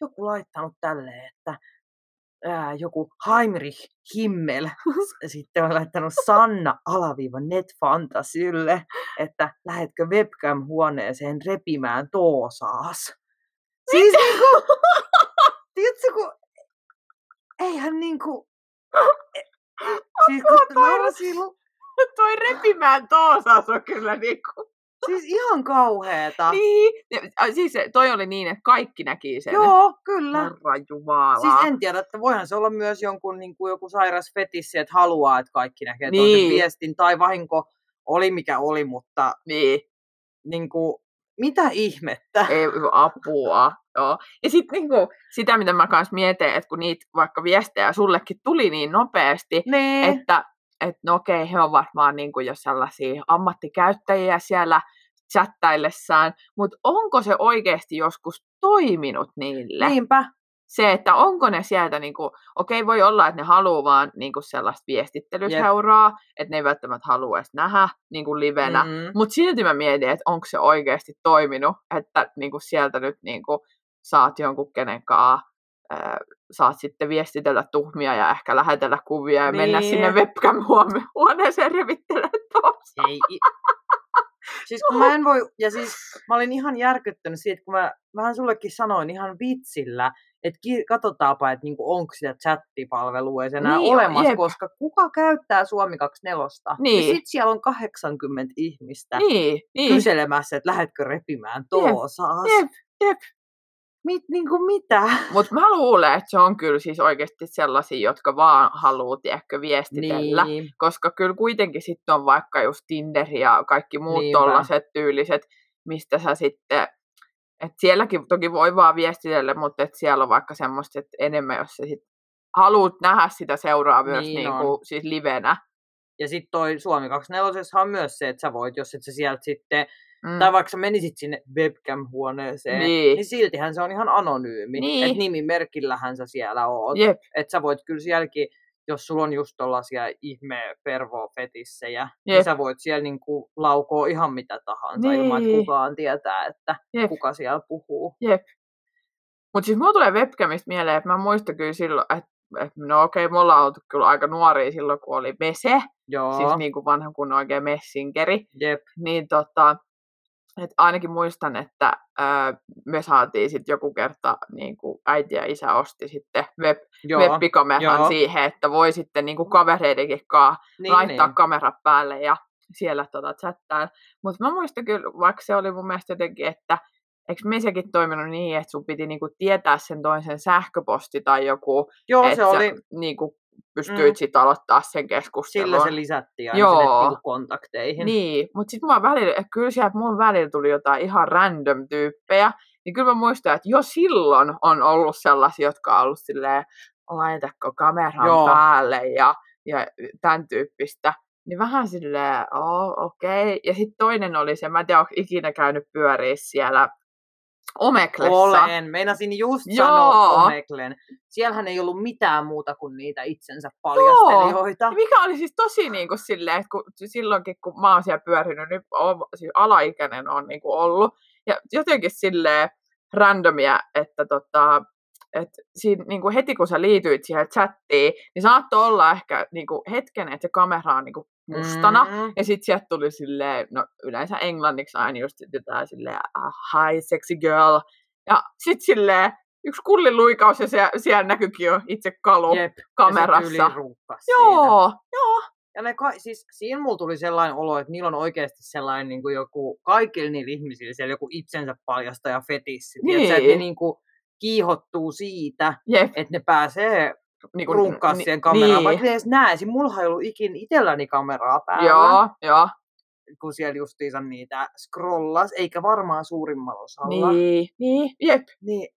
joku laittanut tälleen, että ää, joku Heinrich Himmel sitten on laittanut Sanna alaviiva netfantasylle, että lähetkö webcam-huoneeseen repimään toosaas. Siis niinku, tiedätkö, kun eihän niinku... Siis kun toi, silloin... toi repimään toosaas on kyllä niinku... Siis ihan kauheeta. Niin, siis toi oli niin, että kaikki näki sen. Joo, kyllä. Herra Jumala. Siis en tiedä, että voihan se olla myös jonkun niin kuin joku sairas fetissi, että haluaa, että kaikki näkee niin. toisen viestin. Tai vahinko oli mikä oli, mutta niin. Niin kuin, mitä ihmettä? Ei, apua. Joo. Ja sitten niinku, sitä, mitä mä kanssa mietin, että kun niitä vaikka viestejä sullekin tuli niin nopeasti, niin. että että no okei, he ovat vaan niinku jo sellaisia ammattikäyttäjiä siellä chattaillessaan, mutta onko se oikeasti joskus toiminut niille? Niinpä. Se, että onko ne sieltä, niinku, okei voi olla, että ne haluaa vaan niinku sellaista viestittelyseuraa, yep. että ne ei välttämättä halua edes nähdä niinku livenä, mm-hmm. mutta silti mä mietin, että onko se oikeasti toiminut, että niinku sieltä nyt niinku saat jonkun kenenkaan saat sitten viestitellä tuhmia ja ehkä lähetellä kuvia ja niin. mennä sinne webcam-huoneeseen revittelemään Ei. Siis kun mä en voi, ja siis mä olin ihan järkyttynyt siitä, kun mä vähän sullekin sanoin ihan vitsillä, että ki- katsotaanpa, että niinku, onko sitä chattipalvelua enää niin, olemassa, jep. koska kuka käyttää Suomi 24? Niin. Ja sitten siellä on 80 ihmistä niin, niin. kyselemässä, että lähetkö repimään toosaas. Jep, jep. Mit, niin kuin mitä? Mutta mä luulen, että se on kyllä siis oikeasti sellaisia, jotka vaan haluaa, tiedätkö, viestitellä. Niin. Koska kyllä kuitenkin sitten on vaikka just Tinder ja kaikki muut Niinpä. tollaset tyyliset, mistä sä sitten, että sielläkin toki voi vaan viestitellä, mutta et siellä on vaikka semmoista, että enemmän jos sä sit haluat nähdä sitä seuraa myös Niin niin niinku, siis livenä. Ja sitten toi Suomi 24 on myös se, että sä voit, jos et sä sieltä sitten, Mm. tai vaikka menisit sinne webcam-huoneeseen, Niin. niin siltihän se on ihan anonyymi. Niin. Että nimimerkillähän sä siellä oot. Jep, Että sä voit kyllä sielläkin, jos sulla on just tollasia ihme pervo-fetissejä, Jep. niin sä voit siellä niinku laukoa ihan mitä tahansa ilman, että Niin. kukaan tietää, että Jep. kuka siellä puhuu. Jep. Mutta siis mulla tulee webcamista mieleen, että mä muistan kyllä silloin, että et, no okei, okay, me ollaan oltu kyllä aika nuoria silloin, kun oli Mese, Joo, siis niin kuin vanha kun oikein messingeri. jep, Niin tota, et ainakin muistan, että ää, me saatiin sitten joku kerta, niin kuin äiti ja isä osti sitten web, webbikameran siihen, että voi sitten niin kuin kavereidenkin kanssa Niin, laittaa niin. kamera päälle ja siellä tota, chattaa. Mutta mä muistan kyllä, vaikka se oli mun mielestä jotenkin, että eikö mesekin toiminut niin, että sun piti niinku tietää sen toisen sähköposti tai joku, Joo, että se oli, niinku pystyit Mm. sit aloittaa sen keskustelun. sillä se lisättiin aina Joo. sinne niinku kontakteihin. Niin, mutta sitten mulla välillä, että kyllä sieltä mun välillä tuli jotain ihan random tyyppejä, niin kyllä mä muistan, että jo silloin on ollut sellaisia, jotka on ollut silleen, laitatko kameran Joo. päälle ja, ja tämän tyyppistä. Niin vähän silleen, oh, okei. Okay. Ja sitten toinen oli se, mä en tiedä, onko ikinä käynyt pyöriä siellä Omeklessa. Olen. Meinasin just Joo. sanoa Omeklen. Siellähän ei ollut mitään muuta kuin niitä itsensä paljastelijoita. Mikä oli siis tosi niin kuin silleen, että kun, silloinkin kun mä oon siellä pyörinyt, niin on, siis alaikäinen on niin kuin ollut. Ja jotenkin silleen randomia, että tota, et siinä, niin kuin heti kun sä liityit siihen chattiin, niin saattoi olla ehkä niin kuin hetken, että se kamera on niin kuin mustana. Mm. Ja sitten sieltä tuli silleen, no yleensä englanniksi aina just jotain silleen, ah, hi sexy girl. Ja sitten silleen, yksi kulliluikaus ja se, siellä näkyykin jo itse kalu Jep. kamerassa. Ja se ruukkas siinä. Joo, joo. Ja ne ka- siis, siinä mulla tuli sellainen olo, että niillä on oikeasti sellainen niin kuin joku, kaikilla niillä ihmisillä siellä joku itsensä paljastaja fetissi. Niin. Että ne Niin. niin kuin kiihottuu siitä, Jep. että ne pääsee Niin runkkaa ni- siihen kameraan, niin. vaikka edes näe. Siis mulla ei ollut ikin itselläni kameraa päällä, Joo, joo. kun siellä justiinsa niitä scrollas, eikä varmaan suurimmalla osalla. Niin, niin, jep. niin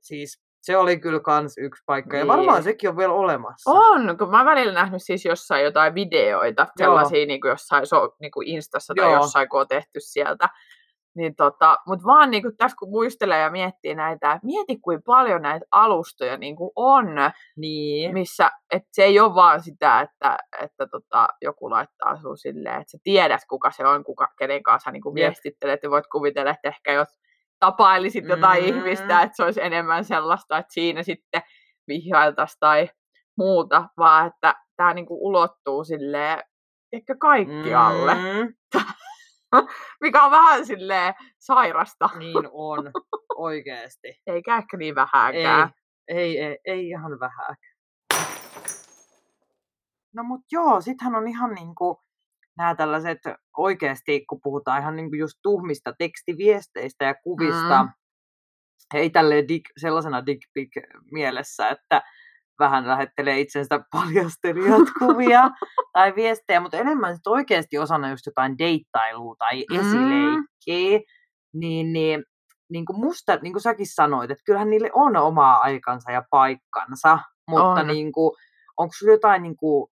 siis se oli kyllä kans yksi paikka, ja Niin. varmaan sekin on vielä olemassa. On, kun mä oon välillä nähnyt siis jossain jotain videoita, sellaisia niin kuin jossain so, niin kuin Instassa tai Joo. jossain, kun on tehty sieltä. Niin tota, mutta vaan niin kuin tässä kun muistelee ja miettii näitä, mieti kuinka paljon näitä alustoja niin kuin on, Niin. missä, että se ei ole vaan sitä, että, että tota, joku laittaa sun silleen, että sä tiedät kuka se on, kuka, kenen kanssa niin kuin Jep. viestittelet ja voit kuvitella, että ehkä jos tapailisit jotain Mm. ihmistä, että se olisi enemmän sellaista, että siinä sitten vihjailtaisiin tai muuta, vaan että tämä niin kuin ulottuu silleen ehkä kaikkialle, mm. Mikä on vähän silleen sairasta, niin on, oikeesti. eikä ehkä niin Ei, vähääkään. ei, ei, ei ihan vähän. No mut joo, sittenhän on ihan niinku nämä tällaiset oikeasti, kun puhutaan ihan niinku just tuhmista tekstiviesteistä ja kuvista, Mm. ei tälleen dig, sellaisena dick pic mielessä, että vähän lähettelee itsensä paljastelijat kuvia tai viestejä, mutta enemmän sit oikeasti osana just jotain deittailua tai Mm. esileikkiä, niin, niin, niin kuin musta, niin kuin säkin sanoit, että kyllähän niille on omaa aikansa ja paikkansa, mutta On. niin kuin, onko sulla jotain, niin kuin,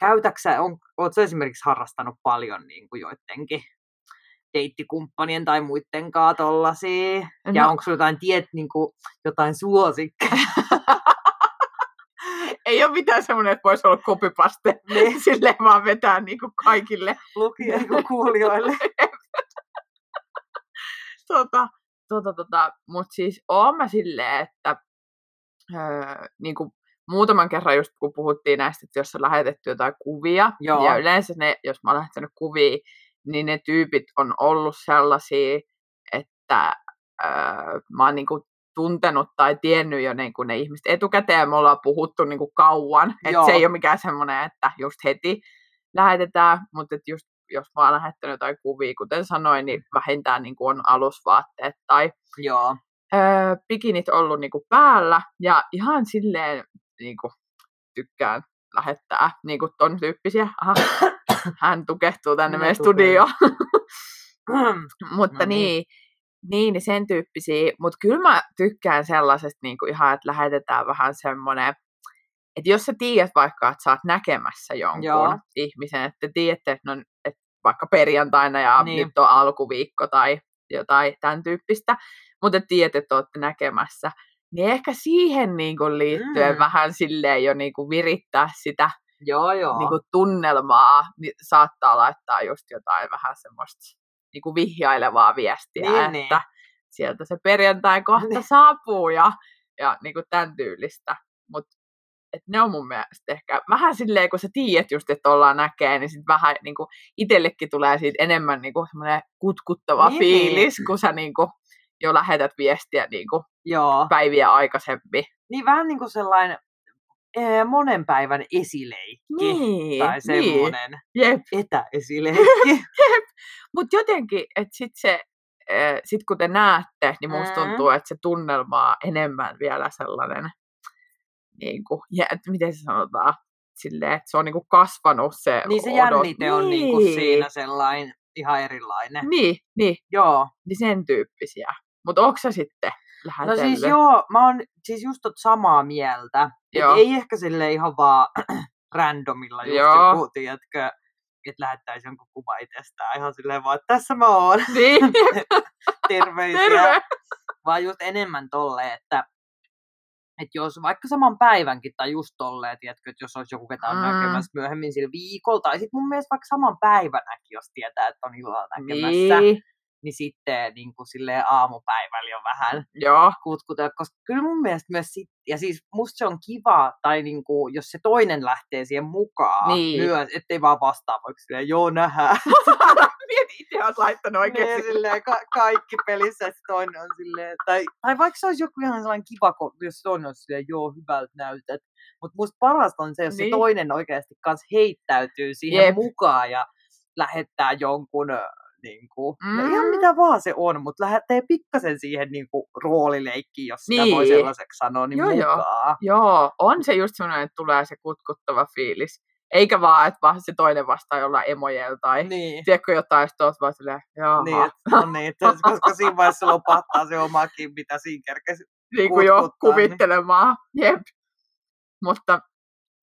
käytäksä, on, ootko esimerkiksi harrastanut paljon niin kuin joidenkin deittikumppanien tai muiden kanssa tollasia? Ja No. onko sulla jotain, tiet, niin kuin, jotain suosikkeja? Ei ole mitään semmoinen, että voisi olla kopipaste. Niin. Silleen vaan vetää niin kuin kaikille. Lukijoille kuulijoille? tota, tota, tota, Mutta siis oon mä silleen, että öö, niin kuin muutaman kerran just kun puhuttiin näistä, että jos on lähetetty jotain kuvia, Joo. ja yleensä ne, jos mä oon lähettänyt kuvia, niin ne tyypit on ollut sellaisia, että öö, mä oon niin kuin tuntenut tai tiennyt jo niin kuin ne ihmiset etukäteen, ja me ollaan puhuttu niin kuin kauan, että se ei ole mikään semmoinen, että just heti lähetetään, mutta että just jos mä oon lähettänyt jotain kuvia, kuten sanoin, niin vähintään niin kuin on alusvaatteet tai Joo. öö, bikinit ollut niinku päällä ja ihan silleen niinku, tykkään lähettää niinku ton tyyppisiä. Aha, hän tukehtuu tänne Minä meidän studioon. Mutta No niin. niin, niin, niin sen tyyppisiä. Mutta kyllä mä tykkään sellaisesta niinku ihan, että lähetetään vähän semmoinen, että jos sä tiedät vaikka, että sä oot näkemässä jonkun Joo. ihmisen, että tiedätte, että, no, että vaikka perjantaina ja Niin. niin. nyt on alkuviikko tai jotain tämän tyyppistä, mutta tiedät, että olette näkemässä, niin ehkä siihen niin kuin liittyen mm. vähän silleen jo niin kuin virittää sitä Joo, joo. niin kuin tunnelmaa, niin saattaa laittaa just jotain vähän semmoista niin kuin vihjailevaa viestiä, Niin, että niin. sieltä se perjantai kohta Niin. saapuu ja, ja niin kuin tämän tyylistä. Mutta ne on mun mielestä ehkä vähän silleen, kun sä tiedät just, että ollaan näkee, niin sit vähän niin kuin itsellekin tulee siitä enemmän niin kuin semmoinen kutkuttava Niin, niin, niin. fiilis, kun sä niin kuin jo lähetät viestiä niin kuin joo. päiviä aikaisemmin. Niin vähän niin kuin sellainen ee, monen päivän esileikki. Niin, Tai niin. semmoinen Jep. etäesileikki. Mutta jotenkin, että sit se, eh, sit kun te näette, niin musta Mm. tuntuu, että se tunnelma on enemmän vielä sellainen, niin kuin, ja, että miten se sanotaan, silleen, että se on niin kuin kasvanut se niin se odot- jännite on niin kuin Niin. siinä sellainen ihan erilainen. Niin, niin, Joo. niin sen tyyppisiä. Mutta onko se sitten No lähetellyt? siis joo, mä oon siis just tot samaa mieltä. Et Joo. ei ehkä sille ihan vaan randomilla just Joo. joku, tiedätkö, että lähettäisi jonkun kuva itsestään ihan silleen vaan, että tässä mä oon, Niin, terveisiä. terve! Vaan just enemmän tolle, että että jos vaikka saman päivänkin tai just tolleen, tiedätkö, että jos olisi joku ketä on Mm. näkemässä myöhemmin sillä viikolla, tai sitten mun mielestä vaikka saman päivänäkin, jos tietää, että on illalla näkemässä, niin, Niin, niin sitten niin kuin silleen aamupäivällä jo vähän joo, kutkutella, koska kyllä mun mielestä myös sit, ja siis musta se on kiva, tai niinku, jos se toinen lähtee siihen mukaan Niin. myös, ettei vaan vastaa vaikka silleen, joo nähdään. Mieti, itse oot laittanut Niin, oikeasti. silleen, ka- kaikki pelissä, että toinen on silleen, tai, tai vaikka se olisi joku ihan sellainen kiva, jos toinen on silleen, joo hyvältä näytät. Mutta musta parasta on se, jos niin. se Niin. toinen oikeasti kans heittäytyy siihen Jep. mukaan ja lähettää jonkun niin kuin, mm. Ihan mitä vaan se on, mutta lähettää pikkasen siihen niin kuin, roolileikkiin, jos sitä voi Niin. sellaiseksi sanoa, niin Joo, joo. mukaan. Joo, on se just semmoinen, että tulee se kutkuttava fiilis. Eikä vaan, että vaan se toinen vastaa jollain emojella tai Niin. tiedätkö jotain, sitten oot vaan silleen, jaha. Niin, no niin, koska siinä vaiheessa lopahtaa se omakin, mitä siinä kerkesi. niin kuin jo niin. kuvittelemaan. Jep. Mutta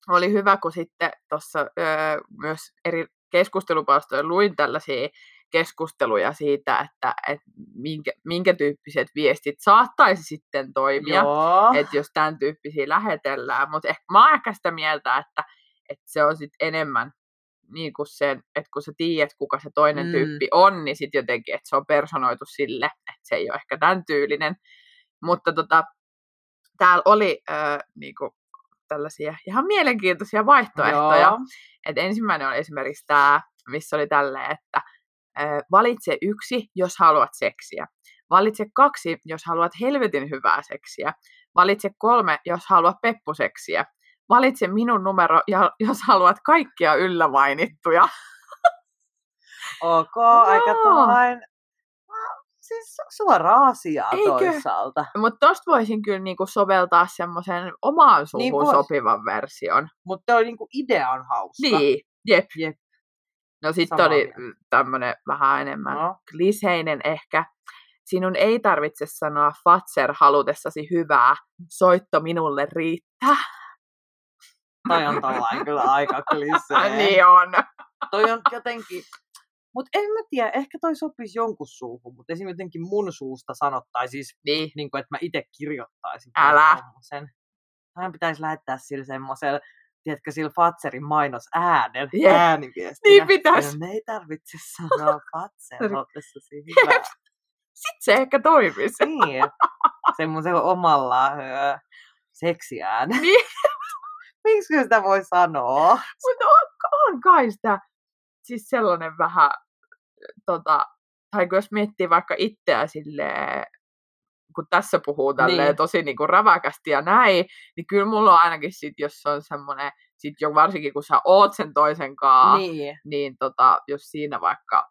oli hyvä, kun sitten tuossa öö, myös eri keskustelupalstoja luin tällaisia keskusteluja siitä, että et minkä, minkä tyyppiset viestit saattaisi sitten toimia, Joo. että jos tämän tyyppisiä lähetellään. Mutta ehkä, mä oon ehkä sitä mieltä, että, että se on sitten enemmän niin kuin sen, että kun sä tiedät, kuka se toinen Mm. tyyppi on, niin sitten jotenkin, että se on personoitu sille, että se ei ole ehkä tämän tyylinen. Mutta tota, täällä oli äh, niin kuin tällaisia ihan mielenkiintoisia vaihtoehtoja. Joo. Et ensimmäinen on esimerkiksi tämä, missä oli tälleen, että äh, valitse yksi, jos haluat seksiä. Valitse kaksi, jos haluat helvetin hyvää seksiä. Valitse kolme, jos haluat peppuseksiä. Valitse minun numero, jos haluat kaikkia yllä mainittuja. Ok, aika Joo. tuollain, siis suora asiaa Eikö? toisaalta. Mutta tosta voisin kyllä niinku soveltaa semmoisen omaan suuhun Niin niin vois. sopivan version. Mutta niinku idea on hauska. Niin, jep. Jep. No sitten oli tämmöinen vähän enemmän No. kliseinen ehkä. Sinun ei tarvitse sanoa Fatser halutessasi hyvää. Soitto minulle riittää. Toi on tollain kyllä aika klisee. niin on. Toi on jotenkin, mutta en mä tiedä, ehkä toi sopisi jonkun suuhun, mutta esimerkiksi jotenkin mun suusta sanottaisiin siis, Niin. niin kuin, että mä itse kirjoittaisin. Älä. Sen. Aina pitäisi lähettää sillä semmoisella, tiedätkö, sillä Fatserin mainos äänen, Jep. ääniviestinä. Niin pitäis. Ja ei tarvitse sanoa Fatser, ottessasi hyvää. Sitten se ehkä toimisi. Niin, semmoisella omalla öö, seksiään. Niin. Miksi sitä voi sanoa? Mutta on, on kai sitä siis sellainen vähän, tota, tai jos miettii vaikka itseä silleen, kun tässä puhuu tälleen Niin. tosi niin kuin räväkästi ja näin, niin kyllä mulla on ainakin sit, jos on semmoinen, sit jo varsinkin kun sä oot sen toisen kaa, niin, Niin. tota, jos siinä vaikka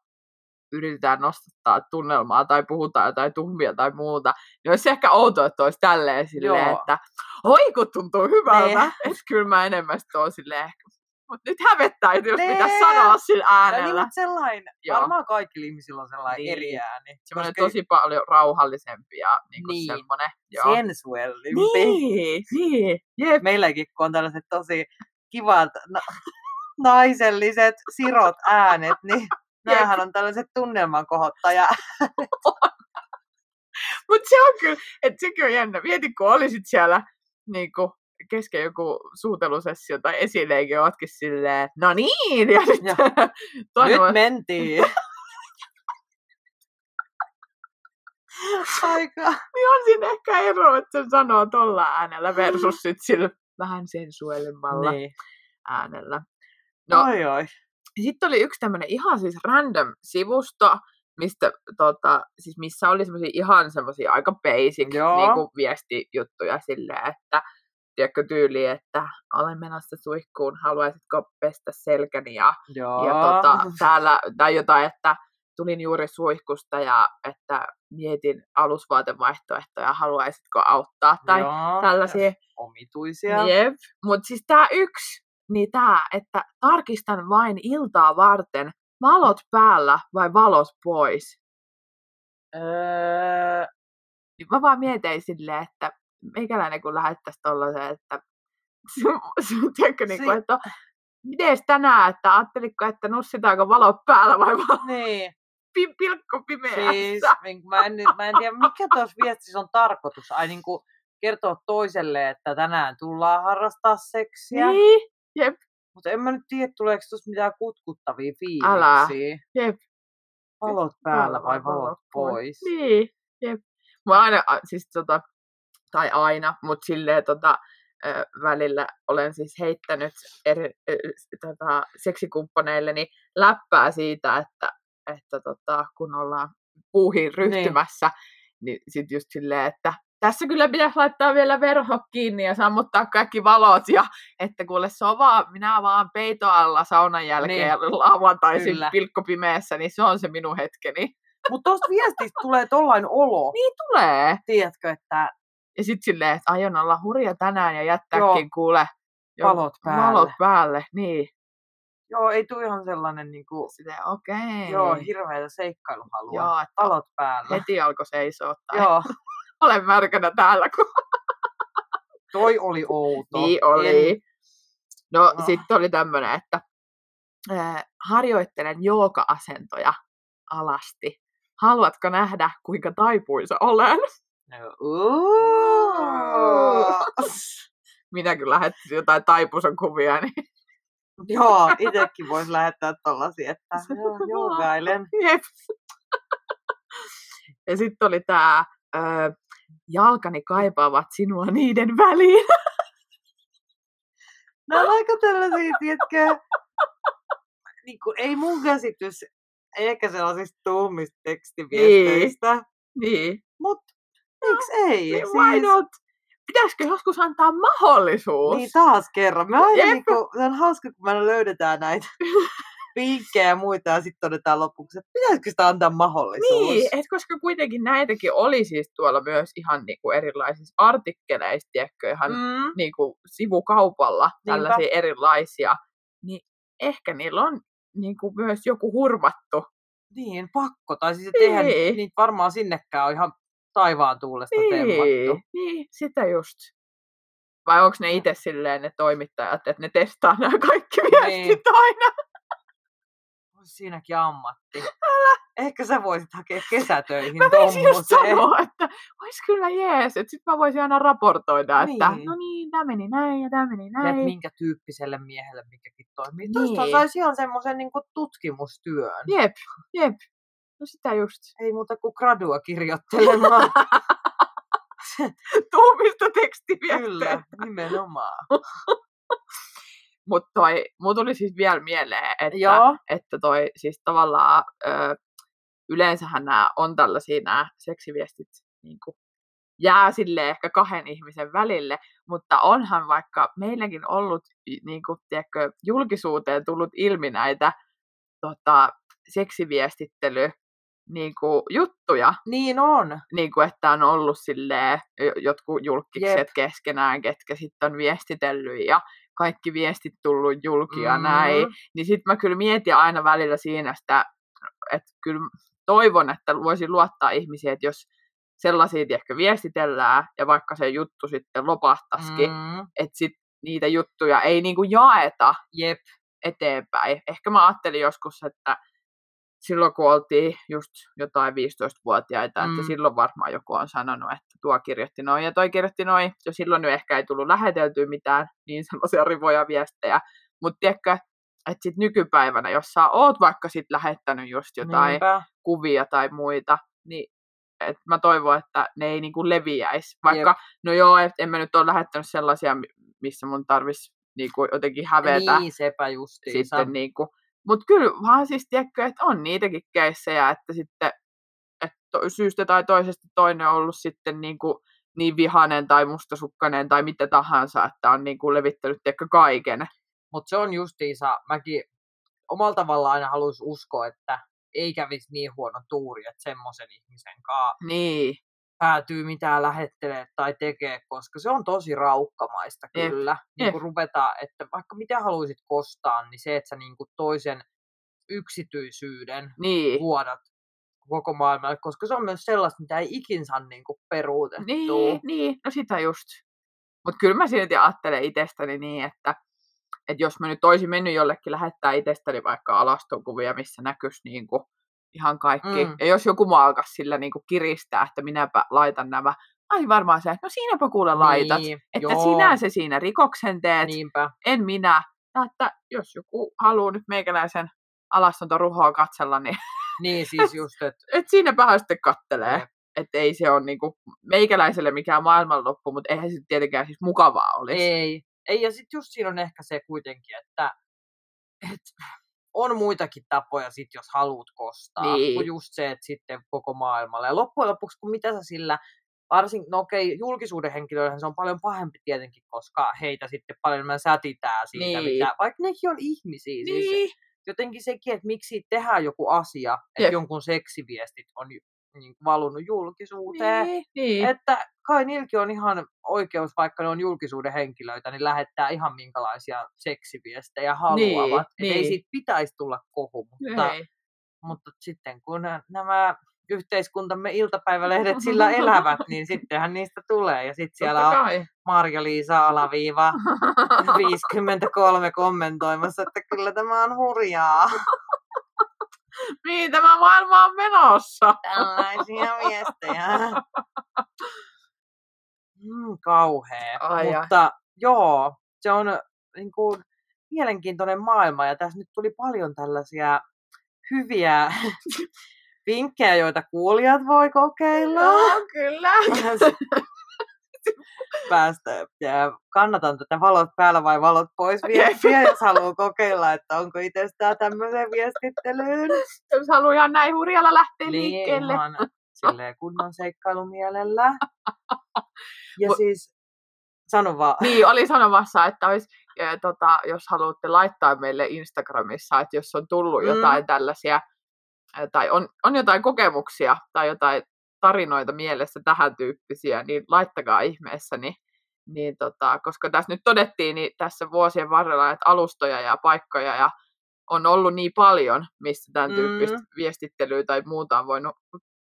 yritetään nostattaa tunnelmaa tai puhutaan jotain tuhmia tai muuta, niin olisi ehkä outoa, että olisi tälleen silleen, Joo. että oi kun tuntuu hyvältä, Niin. että kyllä mä enemmän sit oon silleen ehkä. Mutta nyt hävettää, että jos pitäisi sanoa sillä niin, äänellä. mutta sellainen, Joo. varmaan kaikilla ihmisillä on sellainen Niin. eri ääni. Semmoinen koska tosi paljon rauhallisempi ja niin kuin Niin. semmoinen. Joo. sensuellimpi. Niin, niin, jep. Meilläkin, kun on tällaiset tosi kivat na- naiselliset sirot äänet, niin näähän on tällaiset tunnelman kohottaja. Mutta se on kyllä, että sekin on jännä. Mieti, kun olisit siellä niin kuin, kesken joku suutelusessio tai esileikin, ootkin silleen, no niin, ja sitten Ja toinen Nyt mentiin. Aika. niin on siinä ehkä ero, että se sanoo tolla äänellä versus sit sillä vähän sensuellemmalla Niin. äänellä. No, Oi, oi. Sitten oli yksi tämmöinen ihan siis random sivusto, mistä, tota, siis missä oli semmoisia ihan semmoisia aika basic Joo. niinku, viestijuttuja silleen, että tiedätkö tyyli, että olen menossa suihkuun, haluaisitko pestä selkäni ja, Joo. ja tota, täällä, tai jotain, että tulin juuri suihkusta ja että mietin alusvaatevaihtoehtoja, haluaisitko auttaa tai Joo. tällaisia. Omituisia. Jep. Mutta siis tämä yksi, niin tämä, että tarkistan vain iltaa varten, valot päällä vai valot pois. Öö, mä vaan mietin silleen, että meikäläinen kun lähettäisi tollasen, että tiedätkö, niin kuin, että miten tänään, että ajattelitko, että nussitaanko valot päällä vai valot niin. pi- pilkko pimeässä? Siis, mä, en, mä en tiedä, mikä tuossa viestissä on tarkoitus. Ai niin kuin kertoa toiselle, että tänään tullaan harrastaa seksiä. Niin, jep, Mutta en mä nyt tiedä, tuleeko tuossa mitään kutkuttavia Älä. fiiliksiä. jep. Valot päällä vai valot pois? Niin, jep. Mä aina, siis tota, tai aina, mutta silleen tota, välillä olen siis heittänyt eri, tota, seksikumppaneilleni läppää siitä, että, että tota, kun ollaan puuhiin ryhtymässä, niin, niin sit just silleen, että tässä kyllä pitäisi laittaa vielä verho kiinni ja sammuttaa kaikki valot ja että kuule se on vaan, minä vaan peito alla saunan jälkeen Niin. lauantaisin pilkkopimeessä, niin se on se minun hetkeni. Mutta tuosta viestistä tulee tollain olo, Niin tulee. tiedätkö, että Ja sitten silleen, että aion olla hurja tänään ja jättääkin Joo. kuule jo- valot päälle. valot päälle. Niin. Joo, ei tule ihan sellainen niinku, Silleen, okei. joo, hirveätä seikkailuhalua. Joo, että Valot päällä. heti alkoi seisoa. Tai Joo, olen märkänä täällä. Kun... toi oli outo. Niin oli. En, No Ah. sitten oli tämmöinen, että äh, harjoittelen jooga-asentoja alasti. Haluatko nähdä, kuinka taipuisa olen? No. Minä kyllä lähettäisin jotain taipusan kuvia, niin Joo, itsekin voisi lähettää tollasia, että joo, joogailen. Jep. Ja sitten oli tämä jalkani kaipaavat sinua niiden väliin. Nämä on aika tällaisia, tiedätkö, niin kuin, ei mun käsitys ehkä sellaisista tuumista tekstiviesteistä, niin. mutta miksi ei? niin why not? Pitäisikö joskus antaa mahdollisuus? Niin taas kerran. Me aina Jep. niinku, se on hauska, kun me löydetään näitä vinkkejä ja muita ja sitten todetaan lopuksi, että pitäisikö sitä antaa mahdollisuus. Niin, et koska kuitenkin näitäkin oli siis tuolla myös ihan niinku erilaisissa artikkeleissa, tiedätkö, ihan Mm, niinku sivukaupalla Niinpä. tällaisia erilaisia, niin ehkä niillä on niinku myös joku hurmattu. niin, pakko. Tai siis, että eihän Niin. niitä varmaan sinnekään ole ihan taivaan tuulesta temmattu. Niin, niin, sitä just. Vai onko ne itse silleen ne toimittajat, että ne testaa nämä kaikki viestit aina? Olisi siinäkin ammatti. Älä. Ehkä sä voisit hakea kesätöihin Mä voisin just sanoa, että olisi kyllä jees, että sit mä voisin aina raportoida, että Niin. no niin, tämä meni näin ja tämä meni Ja että näin. minkä tyyppiselle miehelle mikäkin toimii. Niin. Tuosta saisi ihan semmoisen niin tutkimustyön. Jep, jep. No sitä just. Ei muuta kuin gradua kirjoittelemaan. Tuumista tekstiviestejä. Kyllä, nimenomaan. Mutta toi, mulla tuli siis vielä mieleen, että, Joo. että toi siis tavallaan ö, yleensähän nämä on tällaisia nämä seksiviestit niin kuin, jää sille ehkä kahden ihmisen välille, mutta onhan vaikka meilläkin ollut niin kuin, tiedätkö, julkisuuteen tullut ilmi näitä tota, seksiviestittely niin kuin, juttuja, Niin on. niin kuin, että on ollut silleen, jo- jotkut julkikset Jep. keskenään, ketkä sitten on viestitellyt ja kaikki viestit tullut julki ja näin. Mm. Niin sitten mä kyllä mietin aina välillä siinä sitä, että kyllä toivon, että voisin luottaa ihmisiin, että jos sellaisia ehkä viestitellään ja vaikka se juttu sitten lopahtaisikin, Mm. että sit niitä juttuja ei niinku jaeta Jep. eteenpäin. Ehkä mä ajattelin joskus, että silloin kun oltiin just jotain 15-vuotiaita, mm. että silloin varmaan joku on sanonut, että tuo kirjoitti noin ja toi kirjoitti noin. Ja silloin nyt ehkä ei tullut läheteltyä mitään niin sellaisia rivoja viestejä. Mutta tiedätkö, että sit nykypäivänä, jos sä oot vaikka sit lähettänyt just jotain Niinpä. kuvia tai muita, niin et mä toivon, että ne ei niinku leviäisi. Vaikka, no joo, et en mä nyt ole lähettänyt sellaisia, mi- missä mun tarvitsisi niinku jotenkin hävetä Niin, sepä justiinsa. sitten niinku. Mutta kyllä vaan siis tiedätkö, että on niitäkin keissejä, että sitten että syystä tai toisesta toinen on ollut sitten niinku niin vihanen tai mustasukkainen tai mitä tahansa, että on niinku levittänyt tiedätkö, kaiken. Mutta se on justiinsa, mäkin omalla tavallaan aina haluaisin uskoa, että ei kävisi niin huono tuuri, että semmoisen ihmisen kanssa Niin, päätyy mitään lähettelee tai tekee, koska se on tosi raukkamaista kyllä. Niin jep. kun ruvetaan, että vaikka mitä haluaisit kostaa, niin se, että sä niin kuin toisen yksityisyyden niin. vuodat koko maailmalle, koska se on myös sellaista, mitä ei ikin saa niin kuin peruutettua. Niin, niin, no sitä just. Mutta kyllä mä silti ajattelen itsestäni niin, että, että jos mä nyt olisin mennyt jollekin lähettää itsestäni vaikka alastokuvia, missä näkyisi niin kuin ihan kaikki. Mm. Ja jos joku mua alkaisi sillä niin kuin kiristää, että minäpä laitan nämä, ai varmaan se, no siinäpä kuule laitat. Niin, Että joo, sinä se siinä rikoksen teet, Niinpä. en minä. Ja että jos joku haluaa nyt meikäläisen alastontoruhoa katsella, niin Niin siis just, että et siinäpä sitten kattelee. Jep. Että ei se ole niinku meikäläiselle mikään maailmanloppu, mutta eihän se tietenkään siis mukavaa olisi. ei. Ei, ja sitten just siinä on ehkä se kuitenkin, että, että on muitakin tapoja sit, jos haluat kostaa, Niin. kuin just se, että sitten koko maailmalle. Ja loppujen lopuksi, kun mitä sä sillä, varsin, no okei, julkisuuden henkilöillähän se on paljon pahempi tietenkin, koska heitä sitten paljon enemmän sätitää siitä, Niin. mitä, vaikka nekin on ihmisiä. Siis Niin. jotenkin sekin, että miksi tehdään joku asia, että Jep. jonkun seksiviestit on niin valunut julkisuuteen. Niin, niin. Että kai niilläkin on ihan oikeus, vaikka ne on julkisuuden henkilöitä, niin lähettää ihan minkälaisia seksiviestejä haluavat. Et Ei niin. siitä pitäisi tulla kohu, mutta, Ei. mutta sitten kun nä- nämä yhteiskuntamme iltapäivälehdet sillä elävät, niin sittenhän niistä tulee. Ja sitten siellä on. Marja-Liisa Alaviiva 53 kommentoimassa, että kyllä tämä on hurjaa. Mihin tämä maailma on menossa? Tällaisia viestejä. Mm, kauhea. Ai ai. Mutta joo, se on niin kuin, mielenkiintoinen maailma ja tässä nyt tuli paljon tällaisia hyviä vinkkejä, joita kuulijat voi kokeilla. Joo, kyllä. Päästä. Ja kannatan tätä valot päällä vai valot pois viestiä, jos haluaa kokeilla, että onko itsestään tämmöiseen viestittelyyn. Jos haluaa ihan näin hurjalla lähteä Niin, liikkeelle. ihan silleen kunnon seikkailumielellä. Ja Mu- siis, sano vaan. Niin, oli sanomassa, että olisi, äh, tota, jos haluatte laittaa meille Instagramissa, että jos on tullut Mm. jotain tällaisia, äh, tai on, on jotain kokemuksia tai jotain tarinoita mielessä tähän tyyppisiä, niin laittakaa ihmeessä, niin, niin tota, koska tässä nyt todettiin niin tässä vuosien varrella, että alustoja ja paikkoja ja on ollut niin paljon, missä tämän tyyppistä Mm. viestittelyä tai muuta on voinut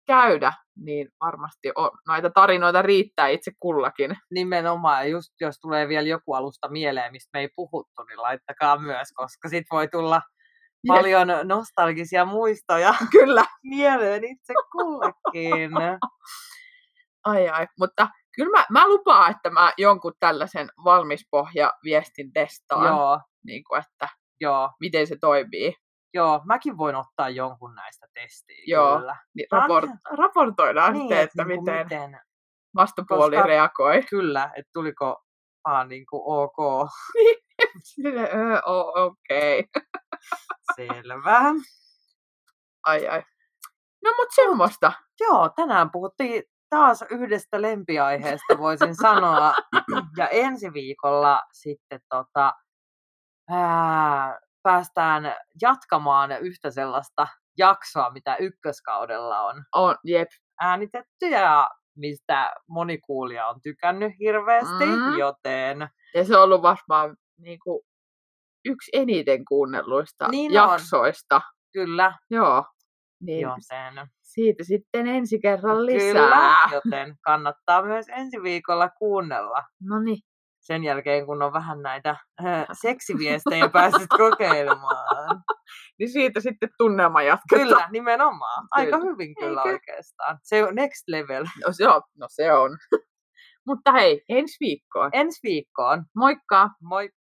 käydä, niin varmasti on, näitä tarinoita riittää itse kullakin. Nimenomaan, just jos tulee vielä joku alusta mieleen, mistä me ei puhuttu, niin laittakaa myös, koska sit voi tulla. Paljon nostalgisia muistoja Kyllä. mieleen itse kullekin. Ai ai, mutta kyllä mä, mä lupaan, että mä jonkun tällaisen valmispohja viestin testaan, joo, niin kuin, että joo, miten se toimii. joo, mäkin voin ottaa jonkun näistä testiin Joo. kyllä. Niin raport, raportoidaan Niin, sitten, että niinku miten miten vastapuoli koska- reagoi. Kyllä, että tuliko vaan niin kuin ok, Silleen, öö, o- okei. Okay. selvä. Ai ai. No mut semmoista. Joo, tänään puhuttiin taas yhdestä lempiaiheesta, voisin sanoa. Ja ensi viikolla sitten tota, ää, päästään jatkamaan yhtä sellaista jaksoa, mitä ykköskaudella on On, jep. äänitetty ja mistä moni kuulija on tykännyt hirveästi, Mm. joten Ja se on ollut varmaan niin kuin, yksi eniten kuunnelluista Niin on. jaksoista. kyllä, Joo. Niin joten siitä sitten ensi kerran lisää. kyllä, joten kannattaa myös ensi viikolla kuunnella. No niin. Sen jälkeen, kun on vähän näitä äh, seksiviestejä päässyt kokeilemaan. Niin siitä sitten tunnelma jatketaan. Kyllä, nimenomaan. Aika Kyllä. hyvin kyllä Eikö? oikeastaan. Se on next level. No se on. No se on. Mutta hei, ensi viikkoon. Ensi viikkoon. Moikka! Moi!